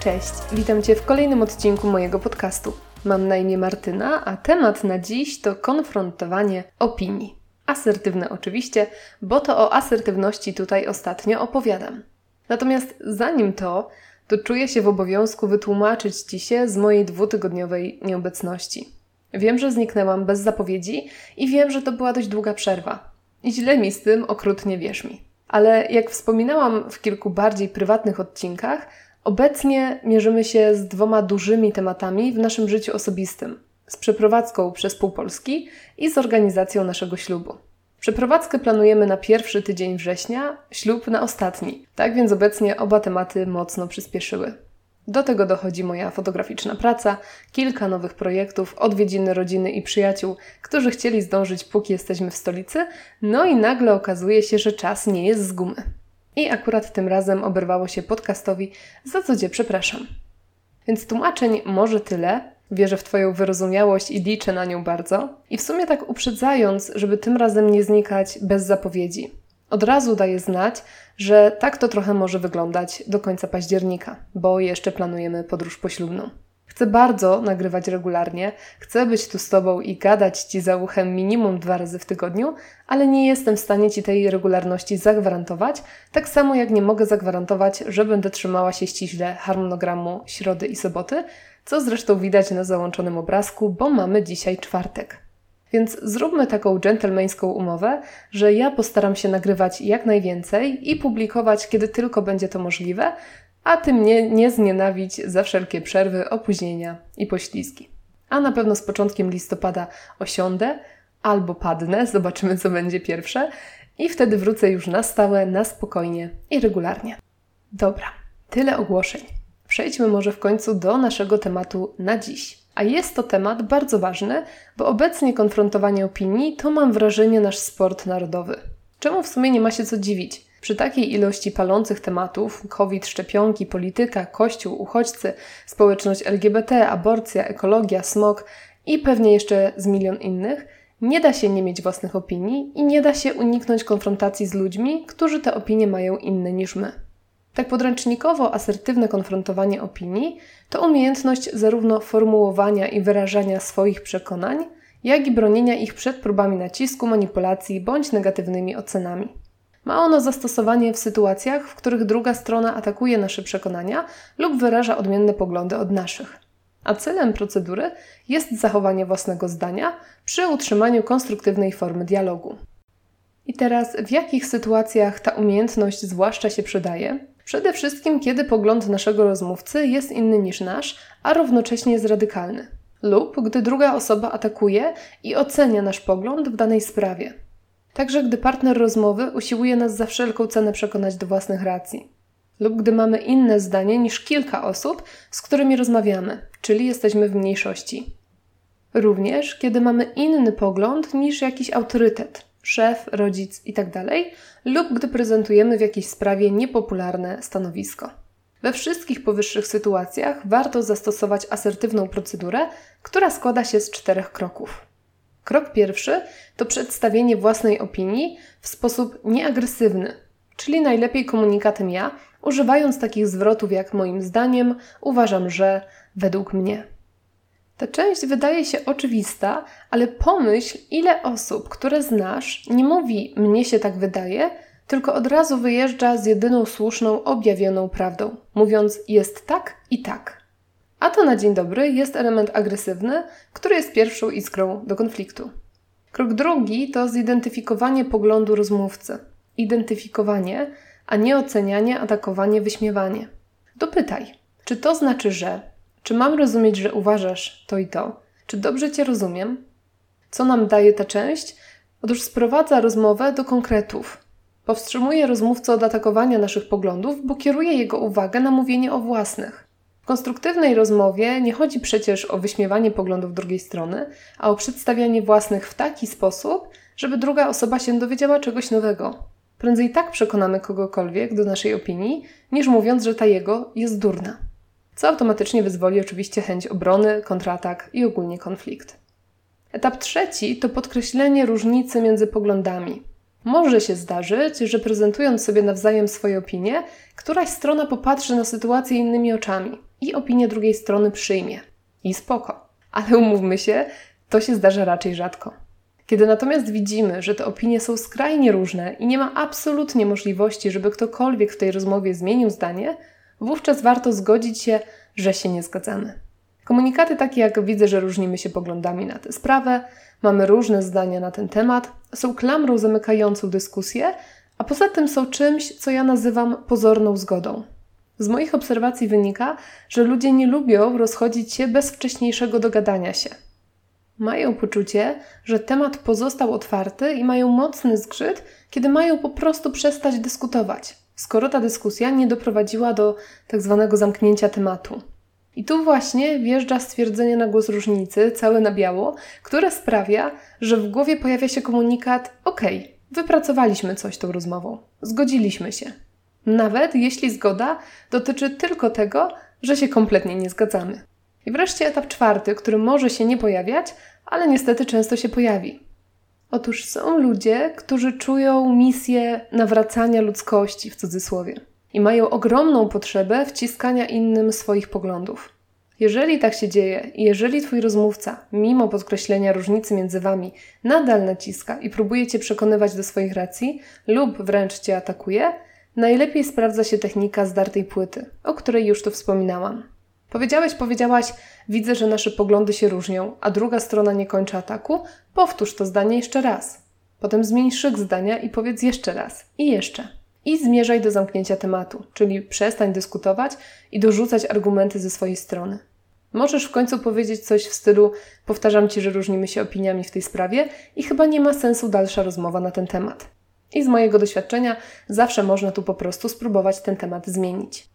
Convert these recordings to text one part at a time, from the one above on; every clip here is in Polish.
Cześć, witam Cię w kolejnym odcinku mojego podcastu. Mam na imię Martyna, a temat na dziś to konfrontowanie opinii. Asertywne oczywiście, bo to o asertywności tutaj ostatnio opowiadam. Natomiast zanim to, to czuję się w obowiązku wytłumaczyć Ci się z mojej dwutygodniowej nieobecności. Wiem, że zniknęłam bez zapowiedzi i wiem, że to była dość długa przerwa. I źle mi z tym, okrutnie wierz mi. Ale jak wspominałam w kilku bardziej prywatnych odcinkach, obecnie mierzymy się z dwoma dużymi tematami w naszym życiu osobistym: z przeprowadzką przez pół Polski i z organizacją naszego ślubu. Przeprowadzkę planujemy na pierwszy tydzień września, ślub na ostatni. Tak więc obecnie oba tematy mocno przyspieszyły. Do tego dochodzi moja fotograficzna praca, kilka nowych projektów, odwiedziny rodziny i przyjaciół, którzy chcieli zdążyć, póki jesteśmy w stolicy, no i nagle okazuje się, że czas nie jest z gumy. I akurat tym razem oberwało się podcastowi, za co Cię przepraszam. Więc tłumaczeń może tyle. Wierzę w Twoją wyrozumiałość i liczę na nią bardzo. I w sumie tak uprzedzając, żeby tym razem nie znikać bez zapowiedzi. Od razu daję znać, że tak to trochę może wyglądać do końca października, bo jeszcze planujemy podróż poślubną. Chcę bardzo nagrywać regularnie, chcę być tu z Tobą i gadać Ci za uchem minimum dwa razy w tygodniu, ale nie jestem w stanie Ci tej regularności zagwarantować, tak samo jak nie mogę zagwarantować, że będę trzymała się ściśle harmonogramu środy i soboty, co zresztą widać na załączonym obrazku, bo mamy dzisiaj czwartek. Więc zróbmy taką dżentelmeńską umowę, że ja postaram się nagrywać jak najwięcej i publikować, kiedy tylko będzie to możliwe, a ty mnie nie znienawidź za wszelkie przerwy, opóźnienia i poślizgi. A na pewno z początkiem listopada osiądę albo padnę, zobaczymy co będzie pierwsze, i wtedy wrócę już na stałe, na spokojnie i regularnie. Dobra, tyle ogłoszeń. Przejdźmy może w końcu do naszego tematu na dziś. A jest to temat bardzo ważny, bo obecnie konfrontowanie opinii to mam wrażenie nasz sport narodowy. Czemu w sumie nie ma się co dziwić? Przy takiej ilości palących tematów COVID, szczepionki, polityka, kościół, uchodźcy, społeczność LGBT, aborcja, ekologia, smog i pewnie jeszcze z milion innych, nie da się nie mieć własnych opinii i nie da się uniknąć konfrontacji z ludźmi, którzy te opinie mają inne niż my. Tak podręcznikowo asertywne konfrontowanie opinii to umiejętność zarówno formułowania i wyrażania swoich przekonań, jak i bronienia ich przed próbami nacisku, manipulacji bądź negatywnymi ocenami. Ma ono zastosowanie w sytuacjach, w których druga strona atakuje nasze przekonania lub wyraża odmienne poglądy od naszych. A celem procedury jest zachowanie własnego zdania przy utrzymaniu konstruktywnej formy dialogu. I teraz, w jakich sytuacjach ta umiejętność zwłaszcza się przydaje? Przede wszystkim, kiedy pogląd naszego rozmówcy jest inny niż nasz, a równocześnie jest radykalny, lub gdy druga osoba atakuje i ocenia nasz pogląd w danej sprawie. Także gdy partner rozmowy usiłuje nas za wszelką cenę przekonać do własnych racji, lub gdy mamy inne zdanie niż kilka osób, z którymi rozmawiamy, czyli jesteśmy w mniejszości. Również kiedy mamy inny pogląd niż jakiś autorytet, szef, rodzic itd., tak lub gdy prezentujemy w jakiejś sprawie niepopularne stanowisko. We wszystkich powyższych sytuacjach warto zastosować asertywną procedurę, która składa się z czterech kroków. Krok pierwszy to przedstawienie własnej opinii w sposób nieagresywny, czyli najlepiej komunikatem ja, używając takich zwrotów jak moim zdaniem, uważam, że, według mnie. Ta część wydaje się oczywista, ale pomyśl, ile osób, które znasz, nie mówi mnie się tak wydaje, tylko od razu wyjeżdża z jedyną słuszną, objawioną prawdą, mówiąc jest tak i tak. A to na dzień dobry jest element agresywny, który jest pierwszą iskrą do konfliktu. Krok drugi to zidentyfikowanie poglądu rozmówcy. Identyfikowanie, a nie ocenianie, atakowanie, wyśmiewanie. Dopytaj, czy to znaczy, że czy mam rozumieć, że uważasz to i to? Czy dobrze Cię rozumiem? Co nam daje ta część? Otóż sprowadza rozmowę do konkretów. Powstrzymuje rozmówcę od atakowania naszych poglądów, bo kieruje jego uwagę na mówienie o własnych. Konstruktywnej rozmowie nie chodzi przecież o wyśmiewanie poglądów drugiej strony, a o przedstawianie własnych w taki sposób, żeby druga osoba się dowiedziała czegoś nowego. Prędzej tak przekonamy kogokolwiek do naszej opinii, niż mówiąc, że ta jego jest durna co automatycznie wyzwoli oczywiście chęć obrony, kontratak i ogólnie konflikt. Etap trzeci to podkreślenie różnicy między poglądami. Może się zdarzyć, że prezentując sobie nawzajem swoje opinie, któraś strona popatrzy na sytuację innymi oczami i opinię drugiej strony przyjmie. I spoko. Ale umówmy się, to się zdarza raczej rzadko. Kiedy natomiast widzimy, że te opinie są skrajnie różne i nie ma absolutnie możliwości, żeby ktokolwiek w tej rozmowie zmienił zdanie, wówczas warto zgodzić się, że się nie zgadzamy. Komunikaty takie jak widzę, że różnimy się poglądami na tę sprawę, mamy różne zdania na ten temat, są klamrą zamykającą dyskusję, a poza tym są czymś, co ja nazywam pozorną zgodą. Z moich obserwacji wynika, że ludzie nie lubią rozchodzić się bez wcześniejszego dogadania się. Mają poczucie, że temat pozostał otwarty i mają mocny zgrzyt, kiedy mają po prostu przestać dyskutować, skoro ta dyskusja nie doprowadziła do tak zwanego zamknięcia tematu. I tu właśnie wjeżdża stwierdzenie na głos różnicy, całe na biało, które sprawia, że w głowie pojawia się komunikat: OK, wypracowaliśmy coś tą rozmową, zgodziliśmy się. Nawet jeśli zgoda dotyczy tylko tego, że się kompletnie nie zgadzamy. I wreszcie etap czwarty, który może się nie pojawiać, ale niestety często się pojawi. Otóż są ludzie, którzy czują misję nawracania ludzkości w cudzysłowie i mają ogromną potrzebę wciskania innym swoich poglądów. Jeżeli tak się dzieje i jeżeli Twój rozmówca, mimo podkreślenia różnicy między Wami, nadal naciska i próbuje Cię przekonywać do swoich racji lub wręcz Cię atakuje, najlepiej sprawdza się technika zdartej płyty, o której już tu wspominałam. Powiedziałeś, powiedziałaś, widzę, że nasze poglądy się różnią, a druga strona nie kończy ataku, powtórz to zdanie jeszcze raz. Potem zmień szyk zdania i powiedz jeszcze raz i jeszcze. I zmierzaj do zamknięcia tematu, czyli przestań dyskutować i dorzucać argumenty ze swojej strony. Możesz w końcu powiedzieć coś w stylu: Powtarzam ci, że różnimy się opiniami w tej sprawie i chyba nie ma sensu dalsza rozmowa na ten temat. I z mojego doświadczenia zawsze można tu po prostu spróbować ten temat zmienić.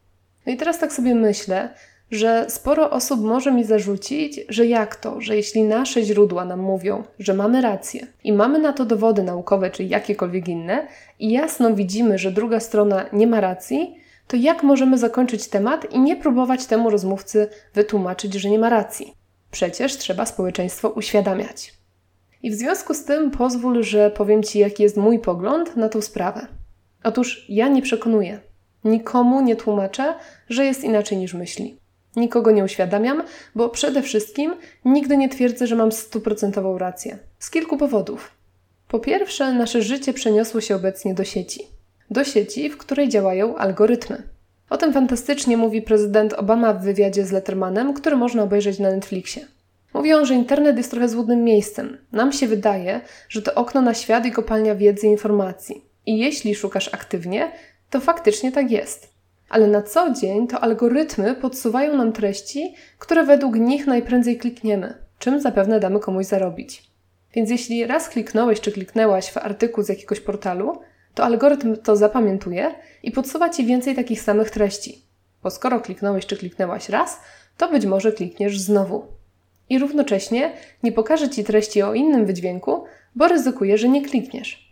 No i teraz tak sobie myślę, że sporo osób może mi zarzucić, że jak to, że jeśli nasze źródła nam mówią, że mamy rację i mamy na to dowody naukowe czy jakiekolwiek inne i jasno widzimy, że druga strona nie ma racji, to jak możemy zakończyć temat i nie próbować temu rozmówcy wytłumaczyć, że nie ma racji? Przecież trzeba społeczeństwo uświadamiać. I w związku z tym pozwól, że powiem Ci, jaki jest mój pogląd na tą sprawę. Otóż ja nie przekonuję, nikomu nie tłumaczę, że jest inaczej niż myśli. Nikogo nie uświadamiam, bo przede wszystkim nigdy nie twierdzę, że mam stuprocentową rację. Z kilku powodów. Po pierwsze, nasze życie przeniosło się obecnie do sieci. Do sieci, w której działają algorytmy. O tym fantastycznie mówi prezydent Obama w wywiadzie z Lettermanem, który można obejrzeć na Netflixie. Mówi on, że internet jest trochę złudnym miejscem. Nam się wydaje, że to okno na świat i kopalnia wiedzy i informacji. I jeśli szukasz aktywnie, to faktycznie tak jest. Ale na co dzień to algorytmy podsuwają nam treści, które według nich najprędzej klikniemy, czym zapewne damy komuś zarobić. Więc jeśli raz kliknąłeś czy kliknęłaś w artykuł z jakiegoś portalu, to algorytm to zapamiętuje i podsuwa ci więcej takich samych treści. Bo skoro kliknąłeś czy kliknęłaś raz, to być może klikniesz znowu. I równocześnie nie pokaże ci treści o innym wydźwięku, bo ryzykuje, że nie klikniesz.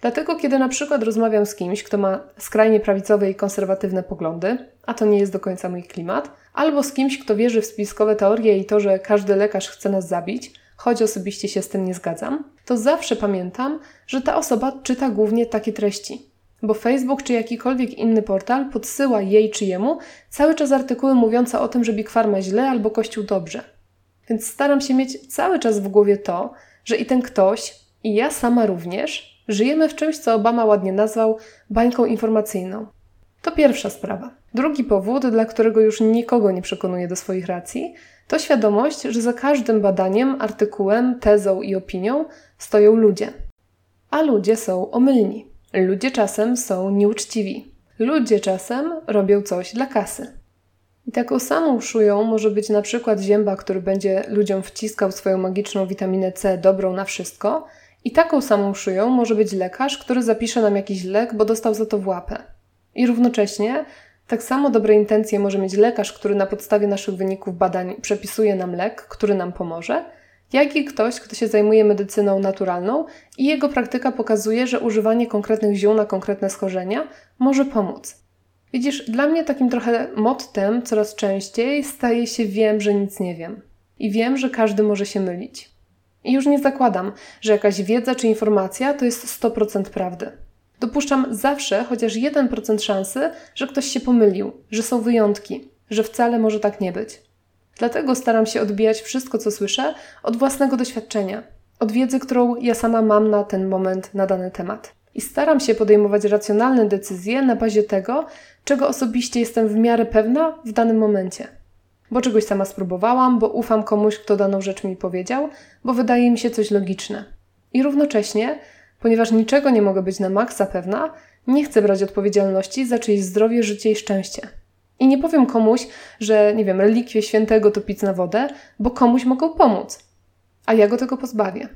Dlatego, kiedy na przykład rozmawiam z kimś, kto ma skrajnie prawicowe i konserwatywne poglądy, a to nie jest do końca mój klimat, albo z kimś, kto wierzy w spiskowe teorie i to, że każdy lekarz chce nas zabić, choć osobiście się z tym nie zgadzam, to zawsze pamiętam, że ta osoba czyta głównie takie treści. Bo Facebook czy jakikolwiek inny portal podsyła jej czy jemu cały czas artykuły mówiące o tym, że Big Pharma źle albo Kościół dobrze. Więc staram się mieć cały czas w głowie to, że i ten ktoś, i ja sama również, Żyjemy w czymś, co Obama ładnie nazwał bańką informacyjną. To pierwsza sprawa. Drugi powód, dla którego już nikogo nie przekonuje do swoich racji, to świadomość, że za każdym badaniem, artykułem, tezą i opinią stoją ludzie. A ludzie są omylni. Ludzie czasem są nieuczciwi. Ludzie czasem robią coś dla kasy. I taką samą szują może być na przykład zięba, który będzie ludziom wciskał swoją magiczną witaminę C dobrą na wszystko, i taką samą szyją może być lekarz, który zapisze nam jakiś lek, bo dostał za to w łapę. I równocześnie tak samo dobre intencje może mieć lekarz, który na podstawie naszych wyników badań przepisuje nam lek, który nam pomoże, jak i ktoś, kto się zajmuje medycyną naturalną i jego praktyka pokazuje, że używanie konkretnych ziół na konkretne schorzenia może pomóc. Widzisz, dla mnie takim trochę mottem coraz częściej staje się wiem, że nic nie wiem. I wiem, że każdy może się mylić. I już nie zakładam, że jakaś wiedza czy informacja to jest 100% prawdy. Dopuszczam zawsze chociaż 1% szansy, że ktoś się pomylił, że są wyjątki, że wcale może tak nie być. Dlatego staram się odbijać wszystko, co słyszę, od własnego doświadczenia, od wiedzy, którą ja sama mam na ten moment na dany temat. I staram się podejmować racjonalne decyzje na bazie tego, czego osobiście jestem w miarę pewna w danym momencie. Bo czegoś sama spróbowałam, bo ufam komuś, kto daną rzecz mi powiedział, bo wydaje mi się coś logiczne. I równocześnie, ponieważ niczego nie mogę być na maksa pewna, nie chcę brać odpowiedzialności za czyjeś zdrowie, życie i szczęście. I nie powiem komuś, że, nie wiem, relikwie świętego to pic na wodę, bo komuś mogą pomóc, a ja go tego pozbawię.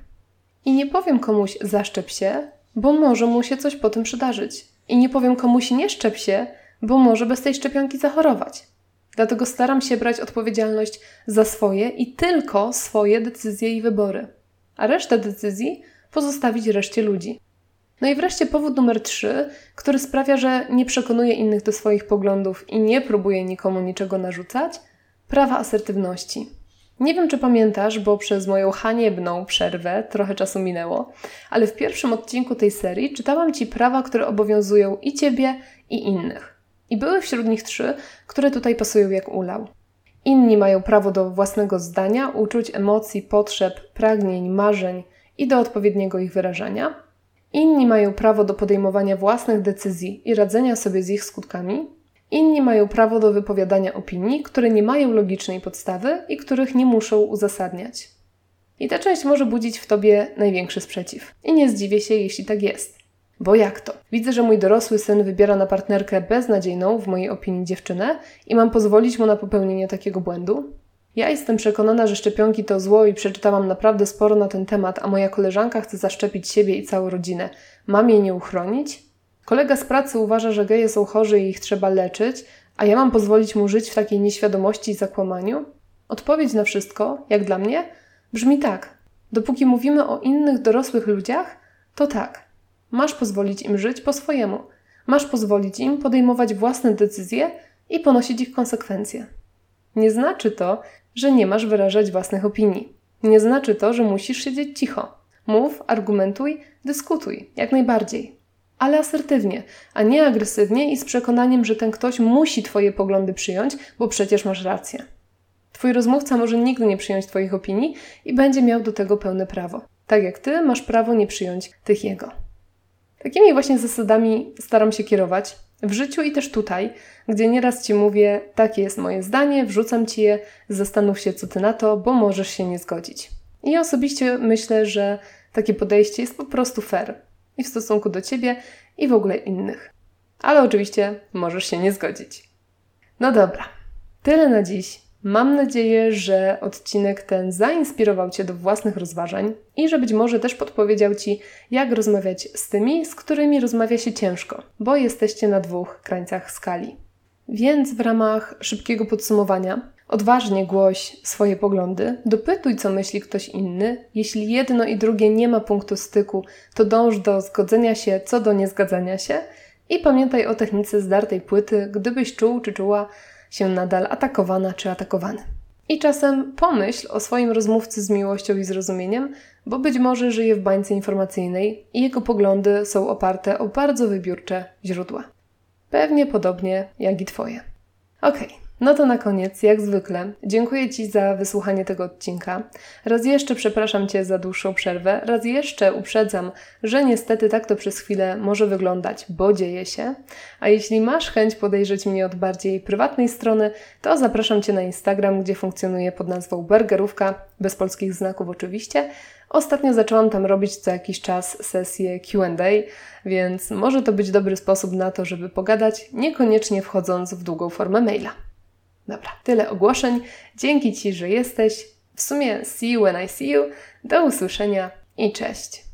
I nie powiem komuś zaszczep się, bo może mu się coś po tym przydarzyć. I nie powiem komuś nie szczep się, bo może bez tej szczepionki zachorować. Dlatego staram się brać odpowiedzialność za swoje i tylko swoje decyzje i wybory, a resztę decyzji pozostawić reszcie ludzi. No i wreszcie powód numer trzy, który sprawia, że nie przekonuję innych do swoich poglądów i nie próbuję nikomu niczego narzucać prawa asertywności. Nie wiem, czy pamiętasz, bo przez moją haniebną przerwę trochę czasu minęło, ale w pierwszym odcinku tej serii czytałam Ci prawa, które obowiązują i Ciebie, i innych. I były wśród nich trzy, które tutaj pasują jak ulał. Inni mają prawo do własnego zdania, uczuć, emocji, potrzeb, pragnień, marzeń i do odpowiedniego ich wyrażania. Inni mają prawo do podejmowania własnych decyzji i radzenia sobie z ich skutkami. Inni mają prawo do wypowiadania opinii, które nie mają logicznej podstawy i których nie muszą uzasadniać. I ta część może budzić w tobie największy sprzeciw. I nie zdziwię się, jeśli tak jest. Bo jak to? Widzę, że mój dorosły syn wybiera na partnerkę beznadziejną, w mojej opinii, dziewczynę i mam pozwolić mu na popełnienie takiego błędu? Ja jestem przekonana, że szczepionki to zło i przeczytałam naprawdę sporo na ten temat, a moja koleżanka chce zaszczepić siebie i całą rodzinę. Mam jej nie uchronić? Kolega z pracy uważa, że geje są chorzy i ich trzeba leczyć, a ja mam pozwolić mu żyć w takiej nieświadomości i zakłamaniu? Odpowiedź na wszystko, jak dla mnie, brzmi tak. Dopóki mówimy o innych dorosłych ludziach, to tak. Masz pozwolić im żyć po swojemu. Masz pozwolić im podejmować własne decyzje i ponosić ich konsekwencje. Nie znaczy to, że nie masz wyrażać własnych opinii. Nie znaczy to, że musisz siedzieć cicho. Mów, argumentuj, dyskutuj, jak najbardziej. Ale asertywnie, a nie agresywnie i z przekonaniem, że ten ktoś musi Twoje poglądy przyjąć, bo przecież masz rację. Twój rozmówca może nigdy nie przyjąć Twoich opinii i będzie miał do tego pełne prawo. Tak jak Ty masz prawo nie przyjąć tych jego. Takimi właśnie zasadami staram się kierować w życiu i też tutaj, gdzie nieraz Ci mówię, takie jest moje zdanie, wrzucam Ci je, zastanów się, co Ty na to, bo możesz się nie zgodzić. I osobiście myślę, że takie podejście jest po prostu fair i w stosunku do Ciebie i w ogóle innych. Ale oczywiście możesz się nie zgodzić. No dobra, tyle na dziś. Mam nadzieję, że odcinek ten zainspirował Cię do własnych rozważań i że być może też podpowiedział Ci, jak rozmawiać z tymi, z którymi rozmawia się ciężko, bo jesteście na dwóch krańcach skali. Więc w ramach szybkiego podsumowania odważnie głoś swoje poglądy, dopytuj, co myśli ktoś inny. Jeśli jedno i drugie nie ma punktu styku, to dąż do zgodzenia się co do niezgadzania się i pamiętaj o technice zdartej płyty, gdybyś czuł czy czuła, się nadal atakowana czy atakowany. I czasem pomyśl o swoim rozmówcy z miłością i zrozumieniem, bo być może żyje w bańce informacyjnej i jego poglądy są oparte o bardzo wybiórcze źródła. Pewnie podobnie jak i Twoje. Okej, okay. No to na koniec, jak zwykle, dziękuję Ci za wysłuchanie tego odcinka. Raz jeszcze przepraszam Cię za dłuższą przerwę, raz jeszcze uprzedzam, że niestety tak to przez chwilę może wyglądać, bo dzieje się. A jeśli masz chęć podejrzeć mnie od bardziej prywatnej strony, to zapraszam Cię na Instagram, gdzie funkcjonuje pod nazwą Burgerówka, bez polskich znaków oczywiście. Ostatnio zaczęłam tam robić co jakiś czas sesje QA, więc może to być dobry sposób na to, żeby pogadać, niekoniecznie wchodząc w długą formę maila. Dobra, tyle ogłoszeń. Dzięki Ci, że jesteś. W sumie see you when I see you. Do usłyszenia i cześć.